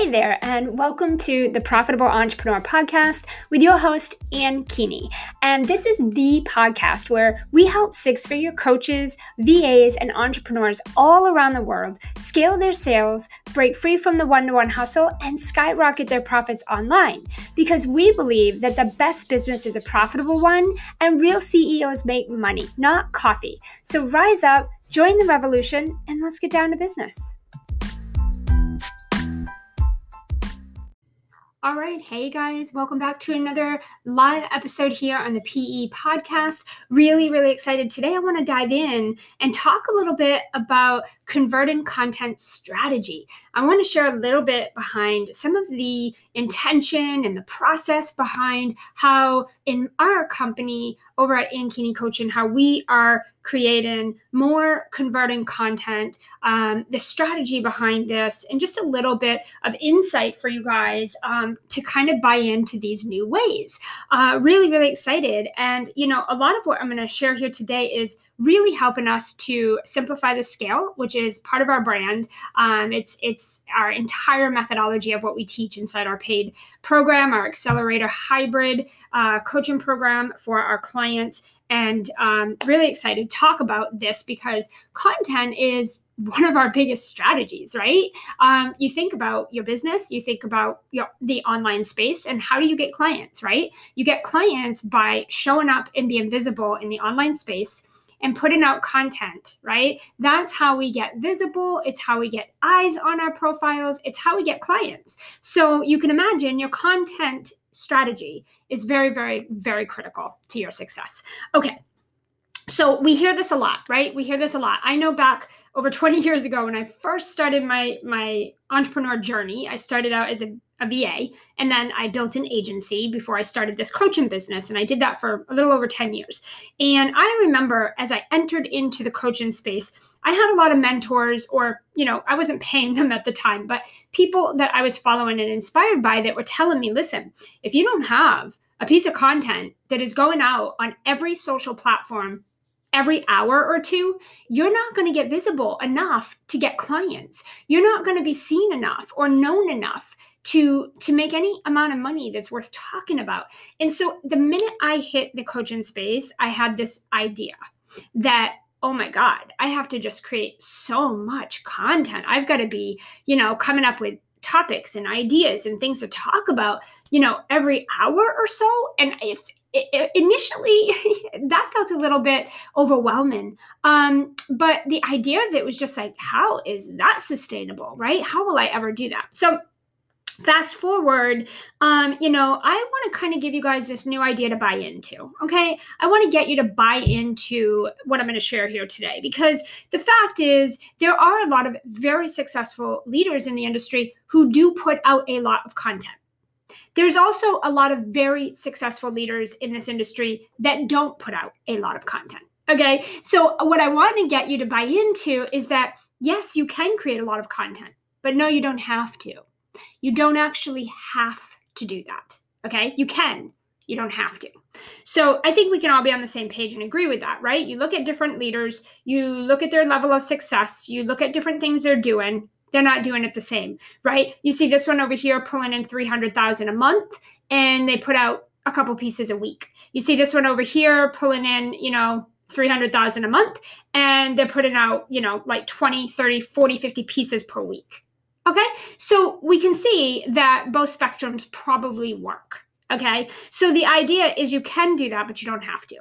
Hey there, and welcome to the Profitable Entrepreneur Podcast with your host, Ann Keeney. And this is the podcast where we help six figure coaches, VAs, and entrepreneurs all around the world scale their sales, break free from the one to one hustle, and skyrocket their profits online. Because we believe that the best business is a profitable one, and real CEOs make money, not coffee. So rise up, join the revolution, and let's get down to business. All right. Hey guys, welcome back to another live episode here on the PE podcast. Really, really excited. Today, I want to dive in and talk a little bit about converting content strategy. I want to share a little bit behind some of the intention and the process behind how, in our company over at Keeney Coaching, how we are creating more converting content, um, the strategy behind this, and just a little bit of insight for you guys um, to kind of buy into these new ways. Uh, really, really excited. And, you know, a lot of what I'm going to share here today is really helping us to simplify the scale, which is part of our brand. Um, it's it's our entire methodology of what we teach inside our paid program, our accelerator hybrid uh, coaching program for our clients. And um, really excited to talk about this because content is one of our biggest strategies right? Um, you think about your business you think about your, the online space and how do you get clients right? You get clients by showing up and being visible in the online space and putting out content, right? That's how we get visible. It's how we get eyes on our profiles. It's how we get clients. So you can imagine your content strategy is very, very, very critical to your success. Okay. So we hear this a lot, right? We hear this a lot. I know back over 20 years ago when I first started my my entrepreneur journey, I started out as a a VA, and then I built an agency before I started this coaching business. And I did that for a little over 10 years. And I remember as I entered into the coaching space, I had a lot of mentors, or, you know, I wasn't paying them at the time, but people that I was following and inspired by that were telling me, listen, if you don't have a piece of content that is going out on every social platform every hour or two, you're not going to get visible enough to get clients. You're not going to be seen enough or known enough to to make any amount of money that's worth talking about. And so the minute I hit the coaching space, I had this idea that oh my god, I have to just create so much content. I've got to be, you know, coming up with topics and ideas and things to talk about, you know, every hour or so. And if it, initially that felt a little bit overwhelming um, but the idea of it was just like how is that sustainable right how will i ever do that so fast forward um, you know i want to kind of give you guys this new idea to buy into okay? I want to get you to buy into what i'm going to share here today because the fact is there are a lot of very successful leaders in the industry who do put out a lot of content. There's also a lot of very successful leaders in this industry that don't put out a lot of content okay? So what i want to get you to buy into is that yes you can create a lot of content but no you don't have to you don't actually have to do that. Okay. You can, you don't have to. So I think we can all be on the same page and agree with that, right? You look at different leaders, you look at their level of success, you look at different things they're doing. They're not doing it the same, right? You see this one over here pulling in 300,000 a month and they put out a couple pieces a week. You see this one over here pulling in, you know, 300,000 a month and they're putting out, you know, like 20, 30, 40, 50 pieces per week. Okay, so we can see that both spectrums probably work. Okay, so the idea is you can do that, but you don't have to.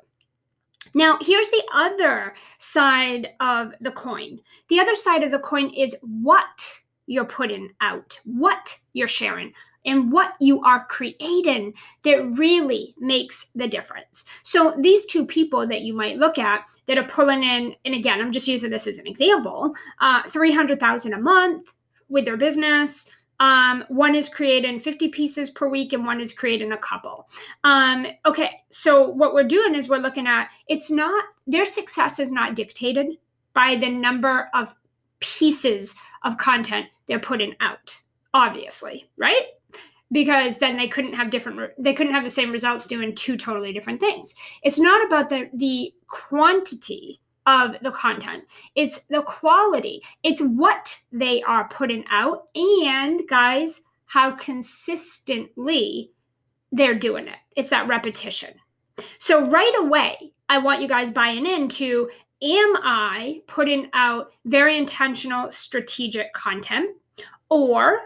Now, here's the other side of the coin. The other side of the coin is what you're putting out, what you're sharing, and what you are creating that really makes the difference. So, these two people that you might look at that are pulling in, and again, I'm just using this as an example, uh, 300,000 a month, with their business. Um, one is creating 50 pieces per week and one is creating a couple. Um, okay, so what we're doing is we're looking at it's not their success is not dictated by the number of pieces of content they're putting out, obviously, right? Because then they couldn't have different they couldn't have the same results doing two totally different things. It's not about the the quantity of the content. It's the quality. It's what they are putting out and guys, how consistently they're doing it. It's that repetition. So, right away, I want you guys buying into am I putting out very intentional strategic content or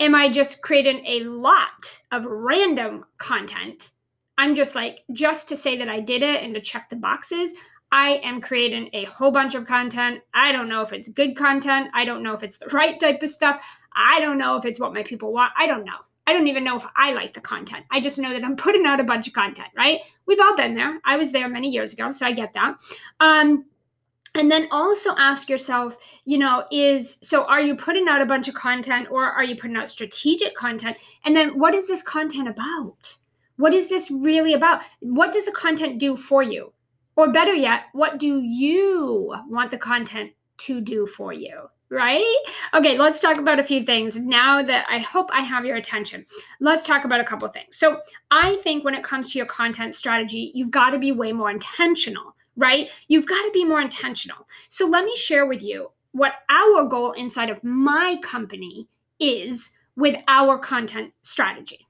am I just creating a lot of random content? I'm just like, just to say that I did it and to check the boxes, I am creating a whole bunch of content. I don't know if it's good content. I don't know if it's the right type of stuff. I don't know if it's what my people want. I don't know. I don't even know if I like the content. I just know that I'm putting out a bunch of content, right? We've all been there. I was there many years ago, so I get that. Um, and then also ask yourself, you know, is so are you putting out a bunch of content or are you putting out strategic content? And then what is this content about? What is this really about? What does the content do for you? Or better yet, what do you want the content to do for you? right? Okay, let's talk about a few things now that I hope I have your attention. Let's talk about a couple things. So, I think when it comes to your content strategy, you've got to be way more intentional, right? You've got to be more intentional. So, let me share with you what our goal inside of my company is with our content strategy.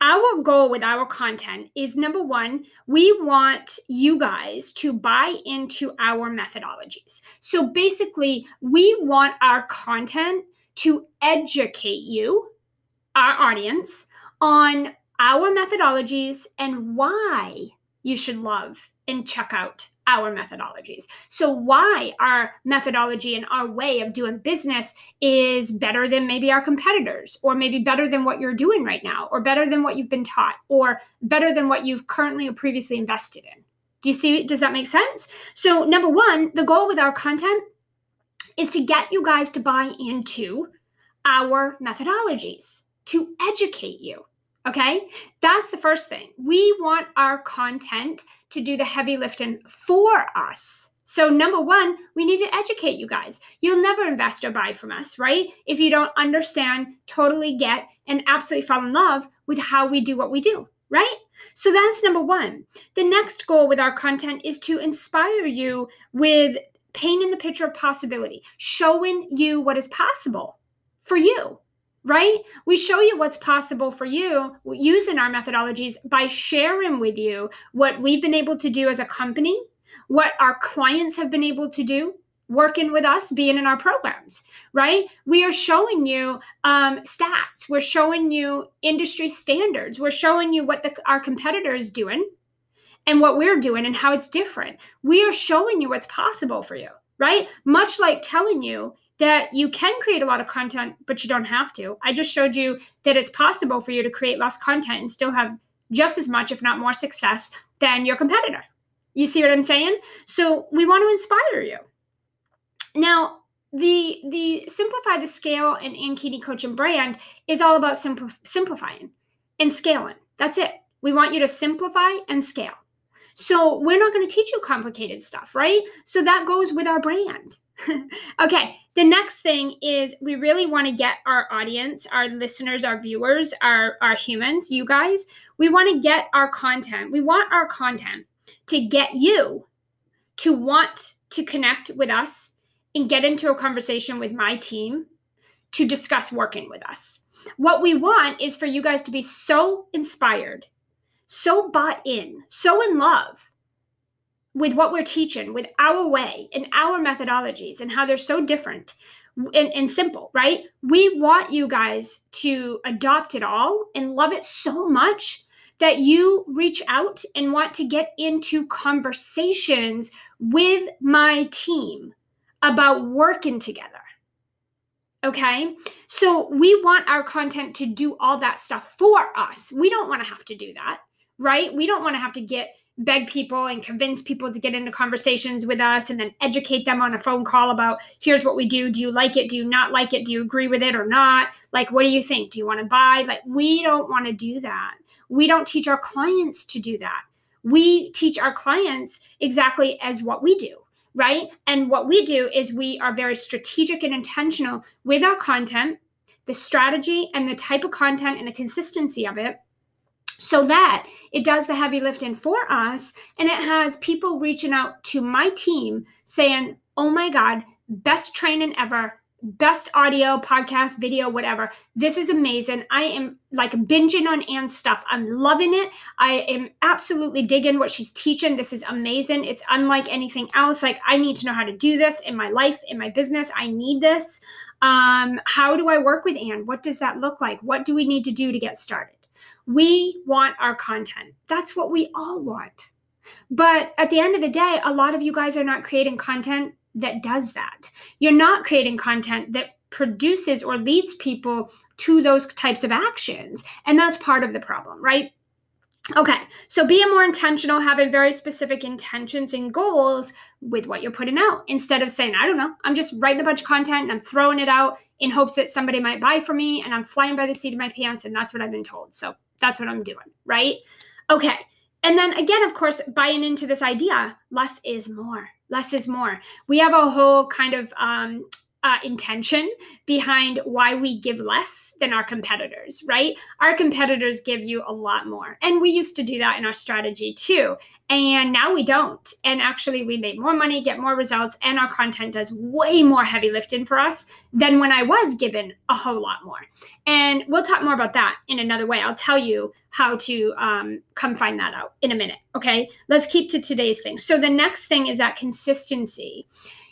Our goal with our content is number one, we want you guys to buy into our methodologies. So basically, we want our content to educate you, our audience, on our methodologies and why you should love and check out our methodologies. So, why our methodology and our way of doing business is better than maybe our competitors, or maybe better than what you're doing right now, or better than what you've been taught, or better than what you've currently or previously invested in. Do you see? Does that make sense? So, number one, the goal with our content is to get you guys to buy into our methodologies, to educate you. Okay, that's the first thing. We want our content to do the heavy lifting for us. So, number one, we need to educate you guys. You'll never invest or buy from us, right? If you don't understand, totally get, and absolutely fall in love with how we do what we do, right? So, that's number one. The next goal with our content is to inspire you with painting the picture of possibility, showing you what is possible for you right? We show you what's possible for you using our methodologies by sharing with you what we've been able to do as a company, what our clients have been able to do working with us, being in our programs, right? We are showing you um, stats, we're showing you industry standards, we're showing you what the, our competitor is doing and what we're doing and how it's different. We are showing you what's possible for you, right? Much like telling you that you can create a lot of content, but you don't have to. I just showed you that it's possible for you to create less content and still have just as much, if not more, success than your competitor. You see what I'm saying? So we want to inspire you. Now, the the simplify the scale and Ankini coaching brand is all about simpl- simplifying and scaling. That's it. We want you to simplify and scale. So we're not going to teach you complicated stuff, right? So that goes with our brand. okay, the next thing is we really want to get our audience, our listeners, our viewers, our, our humans, you guys, we want to get our content. We want our content to get you to want to connect with us and get into a conversation with my team to discuss working with us. What we want is for you guys to be so inspired, so bought in, so in love with what we're teaching, with our way and our methodologies and how they're so different and, and, simple, right? We want you guys to adopt it all and love it so much that you reach out and want to get into conversations with my team about working together. Okay. So we want our content to do all that stuff for us. We don't want to have to do that, right? We don't want to have to get beg people and convince people to get into conversations with us and then educate them on a phone call about here's what we do. Do you like it? Do you not like it? Do you agree with it or not? Like what do you think? Do you want to buy? Like we don't want to do that. We don't teach our clients to do that. We teach our clients exactly as what we do right? And what we do is we are very strategic and intentional with our content the strategy and the type of content and the consistency of it so that it does the heavy lifting for us and it has people reaching out to my team saying oh my god best training ever best audio, podcast, video, whatever. This is amazing. I am like binging on Ann's stuff. I'm loving it. I am absolutely digging what she's teaching. This is amazing. It's unlike anything else. Like I need to know how to do this in my life, in my business. I need this. Um, how do I work with Anne? What does that look like? What do we need to do to get started? We want our content. That's what we all want. But at the end of the day, a lot of you guys are not creating content that does that. You're not creating content that produces or leads people to those types of actions. And that's part of the problem, right? Okay, so being more intentional, having very specific intentions and goals with what you're putting out instead of saying, I don't know, I'm just writing a bunch of content and I'm throwing it out in hopes that somebody might buy from me and I'm flying by the seat of my pants and that's what I've been told. So that's what I'm doing, right? Okay, and then again, of course, buying into this idea less is more. Less is more. We have a whole kind of um, uh, intention behind why we give less than our competitors, right? Our competitors give you a lot more. And we used to do that in our strategy too. And now we don't. And actually, we make more money, get more results, and our content does way more heavy lifting for us than when I was given a whole lot more. And we'll talk more about that in another way. I'll tell you how to um, come find that out in a minute. Okay. Let's keep to today's thing. So, the next thing is that consistency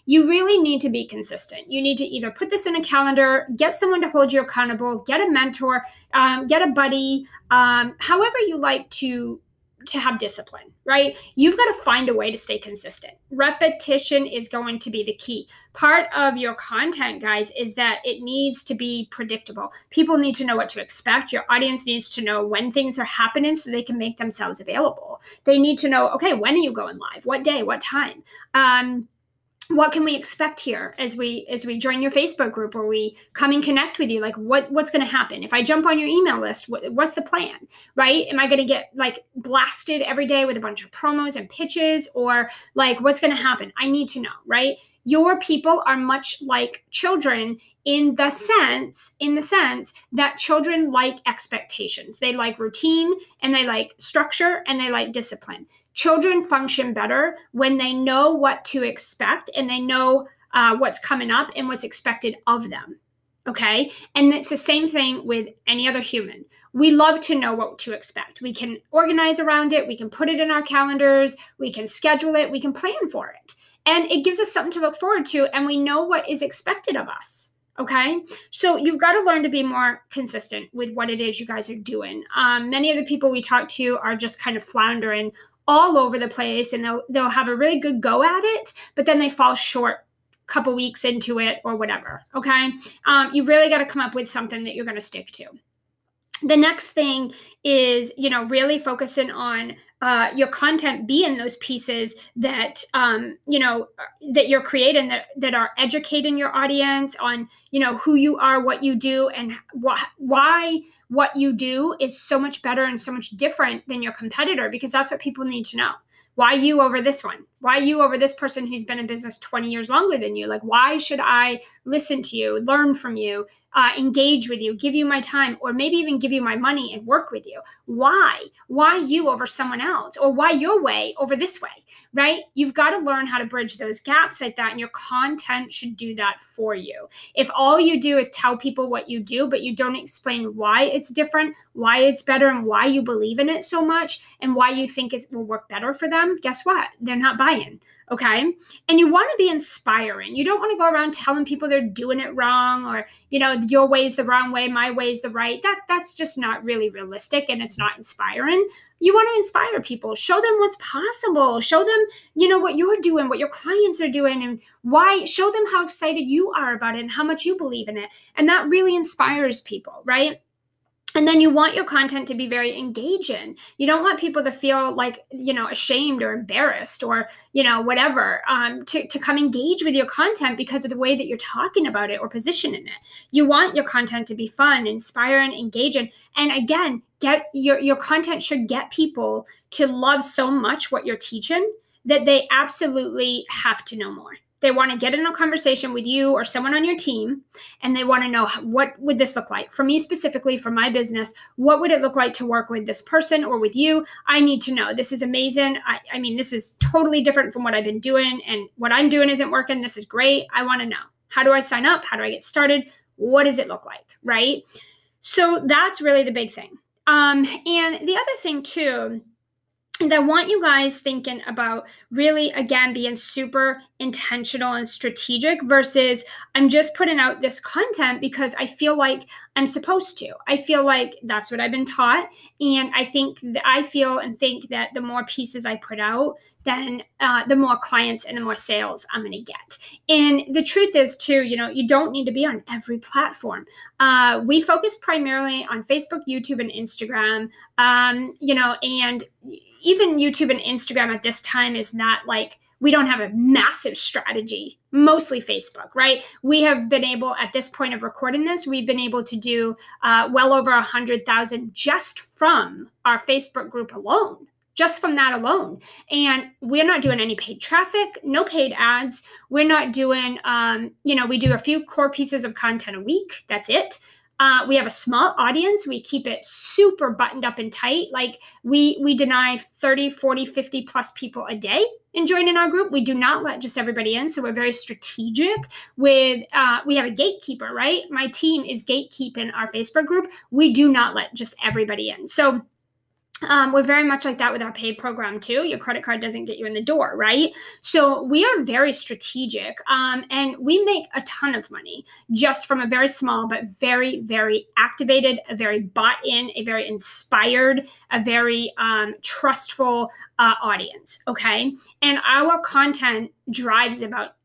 you really need to be consistent. You need to either put this in a calendar, get someone to hold you accountable, get a mentor, um, get a buddy, um, however you like to to have discipline, right? You've got to find a way to stay consistent. Repetition is going to be the key. Part of your content, guys, is that it needs to be predictable. People need to know what to expect. Your audience needs to know when things are happening so they can make themselves available. They need to know, okay, when are you going live? What day? What time? Um, what can we expect here as we as we join your facebook group or we come and connect with you? Like what what's going to happen? If i jump on your email list what, what's the plan right? Am i going to get like blasted every day with a bunch of promos and pitches or like what's going to happen? I need to know right? Your people are much like children in the sense in the sense that children like expectations. They like routine and they like structure and they like discipline children function better when they know what to expect and they know uh, what's coming up and what's expected of them. Okay. And it's the same thing with any other human. We love to know what to expect. We can organize around it, we can put it in our calendars, we can schedule it, we can plan for it. And it gives us something to look forward to, and we know what is expected of us. Okay. So you've got to learn to be more consistent with what it is you guys are doing. Um, many of the people we talk to are just kind of floundering all over the place and they'll they'll have a really good go at it, but then they fall short a couple weeks into it or whatever. Okay. Um, you really got to come up with something that you're going to stick to the next thing is you know really focusing on uh, your content be in those pieces that um, you know that you're creating that, that are educating your audience on you know who you are what you do and wh- why what you do is so much better and so much different than your competitor because that's what people need to know why you over this one? Why you over this person who's been in business 20 years longer than you? Like why should i listen to you learn from you uh, engage with you give you my time or maybe even give you my money and work with you? Why? Why you over someone else? Or why your way over this way right? You've got to learn how to bridge those gaps like that and your content should do that for you. If all you do is tell people what you do but you don't explain why it's different why it's better and why you believe in it so much and why you think it will work better for them guess what? They're not buying okay? And you want to be inspiring. You don't want to go around telling people they're doing it wrong or you know your way is the wrong way my way is the right. That that's just not really realistic and it's not inspiring. You want to inspire people. Show them what's possible. Show them you know what you're doing what your clients are doing and why show them how excited you are about it and how much you believe in it. And that really inspires people right and then you want your content to be very engaging. You don't want people to feel like you know ashamed or embarrassed or you know whatever um, to, to come engage with your content because of the way that you're talking about it or positioning it. You want your content to be fun inspiring engaging. And again get your your content should get people to love so much what you're teaching that they absolutely have to know more they want to get in a conversation with you or someone on your team and they want to know what would this look like for me specifically for my business what would it look like to work with this person or with you i need to know this is amazing I, I mean this is totally different from what i've been doing and what i'm doing isn't working this is great i want to know How do I sign up? How do I get started? What does it look like? Right. So that's really the big thing. Um, and the other thing, too, is I want you guys thinking about really, again, being super intentional and strategic versus I'm just putting out this content because I feel like I'm supposed to. I feel like that's what I've been taught. And I think that I feel and think that the more pieces I put out, then uh, the more clients and the more sales I'm going to get. And the truth is, too, you know, you don't need to be on every platform. Uh, we focus primarily on Facebook, YouTube, and Instagram, um, you know, and even YouTube and Instagram at this time is not like we don't have a massive strategy, mostly Facebook, right? We have been able, at this point of recording this, we've been able to do uh, well over a 100,000 just from our Facebook group alone. Just from that alone. And we're not doing any paid traffic, no paid ads. We're not doing, um, you know, we do a few core pieces of content a week. That's it. Uh, we have a small audience. We keep it super buttoned up and tight. Like we we deny 30, 40, 50 plus people a day and join in our group. We do not let just everybody in. So we're very strategic with uh, we have a gatekeeper, right? My team is gatekeeping our Facebook group. We do not let just everybody in. So um, we're very much like that with our paid program too. Your credit card doesn't get you in the door, right? So we are very strategic, um, and we make a ton of money just from a very small but very, very activated, a very bought in, a very inspired, a very um, trustful uh, audience. Okay, and our content drives about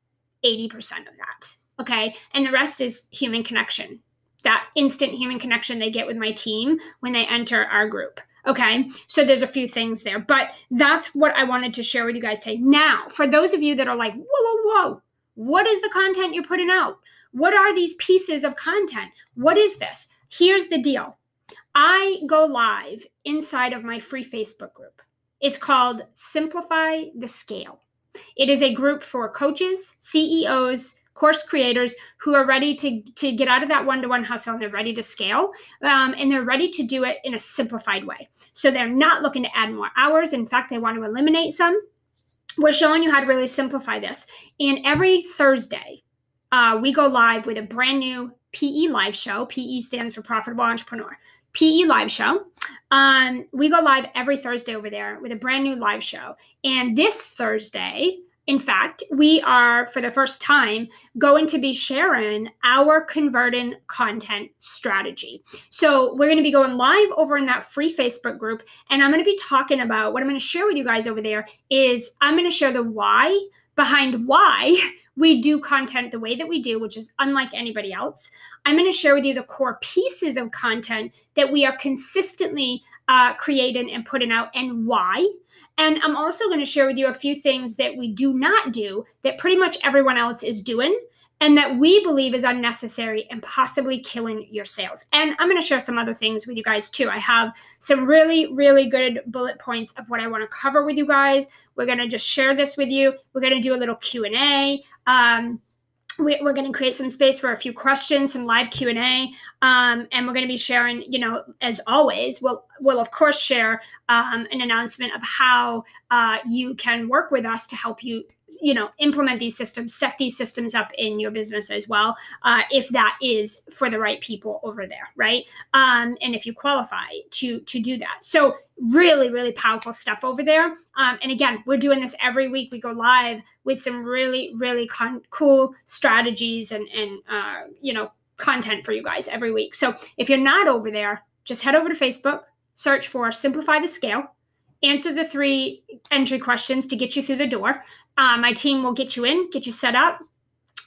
eighty percent of that. Okay, and the rest is human connection. That instant human connection they get with my team when they enter our group. Okay, so there's a few things there, but that's what I wanted to share with you guys today. Now, for those of you that are like, whoa, whoa, whoa, what is the content you're putting out? What are these pieces of content? What is this? Here's the deal I go live inside of my free Facebook group. It's called Simplify the Scale. It is a group for coaches, CEOs, course creators who are ready to, to get out of that one-to-one hustle and they're ready to scale um, and they're ready to do it in a simplified way. So they're not looking to add more hours. In fact they want to eliminate some. We're showing you how to really simplify this. And every thursday uh, we go live with a brand new pe live show. Pe stands for profitable entrepreneur. PE live show. Um, we go live every Thursday over there with a brand new live show. And this Thursday, in fact, we are for the first time going to be sharing our converting content strategy. So, we're going to be going live over in that free Facebook group, and I'm going to be talking about what I'm going to share with you guys over there is I'm going to share the why behind why we do content the way that we do, which is unlike anybody else. I'm going to share with you the core pieces of content that we are consistently uh, creating and putting out and why. And I'm also going to share with you a few things that we do not do that pretty much everyone else is doing and that we believe is unnecessary and possibly killing your sales. And I'm going to share some other things with you guys too. I have some really, really good bullet points of what I want to cover with you guys. We're going to just share this with you. We're going to do a little Q and A. Um, we, are going to create some space for a few questions, some live Q and A, um, and we're going to be sharing. You know, as always, we'll we'll of course share um, an announcement of how uh, you can work with us to help you you know implement these systems set these systems up in your business as well uh, if that is for the right people over there right? Um, and if you qualify to to do that. So really really powerful stuff over there. Um, and again we're doing this every week. We go live with some really really con- cool strategies and and uh, you know content for you guys every week. So if you're not over there just head over to facebook search for simplify the scale answer the three entry questions to get you through the door uh, my team will get you in, get you set up.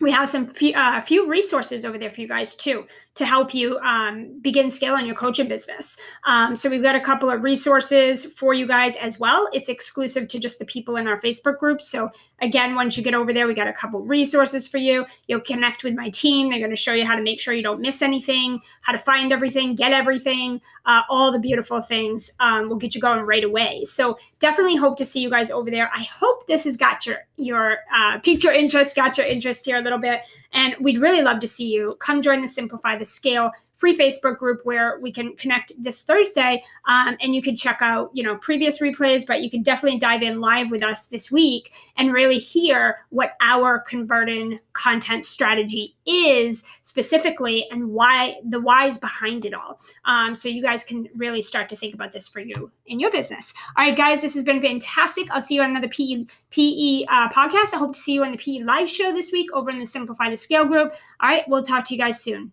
We have some few, uh, few resources over there for you guys too to help you um, begin scaling your coaching business. Um, so we've got a couple of resources for you guys as well. It's exclusive to just the people in our Facebook group. So again, once you get over there, we got a couple resources for you. You'll connect with my team. They're going to show you how to make sure you don't miss anything, how to find everything, get everything, uh, all the beautiful things. Um, will get you going right away. So definitely hope to see you guys over there. I hope this has got your your uh, piqued your interest, got your interest here little bit, and we'd really love to see you. Come join the Simplify the Scale free Facebook group where we can connect this Thursday, um, and you can check out you know previous replays, but you can definitely dive in live with us this week and really hear what our converting content strategy is specifically and why the whys behind it all. Um, so you guys can really start to think about this for you in your business. All right, guys, this has been fantastic. I'll see you on another PE, PE uh, podcast. I hope to see you on the PE live show this week over in the Simplify to Scale group. All right, we'll talk to you guys soon.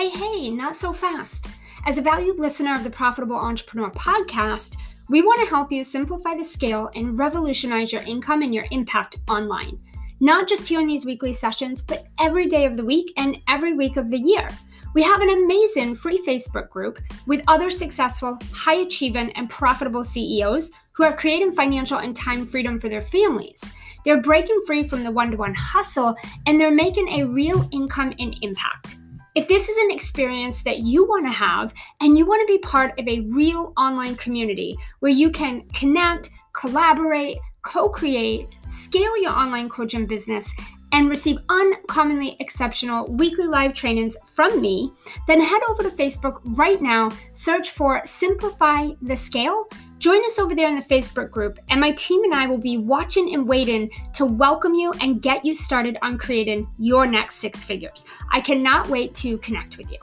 Hey, hey, not so fast. As a valued listener of the Profitable Entrepreneur podcast, we want to help you simplify the scale and revolutionize your income and your impact online. Not just here in these weekly sessions, but every day of the week and every week of the year. We have an amazing free Facebook group with other successful, high achieving, and profitable CEOs who are creating financial and time freedom for their families. They're breaking free from the one to one hustle and they're making a real income and impact. If this is an experience that you want to have and you want to be part of a real online community where you can connect, collaborate, co create, scale your online coaching business, and receive uncommonly exceptional weekly live trainings from me, then head over to Facebook right now, search for Simplify the Scale. Join us over there in the Facebook group, and my team and I will be watching and waiting to welcome you and get you started on creating your next six figures. I cannot wait to connect with you.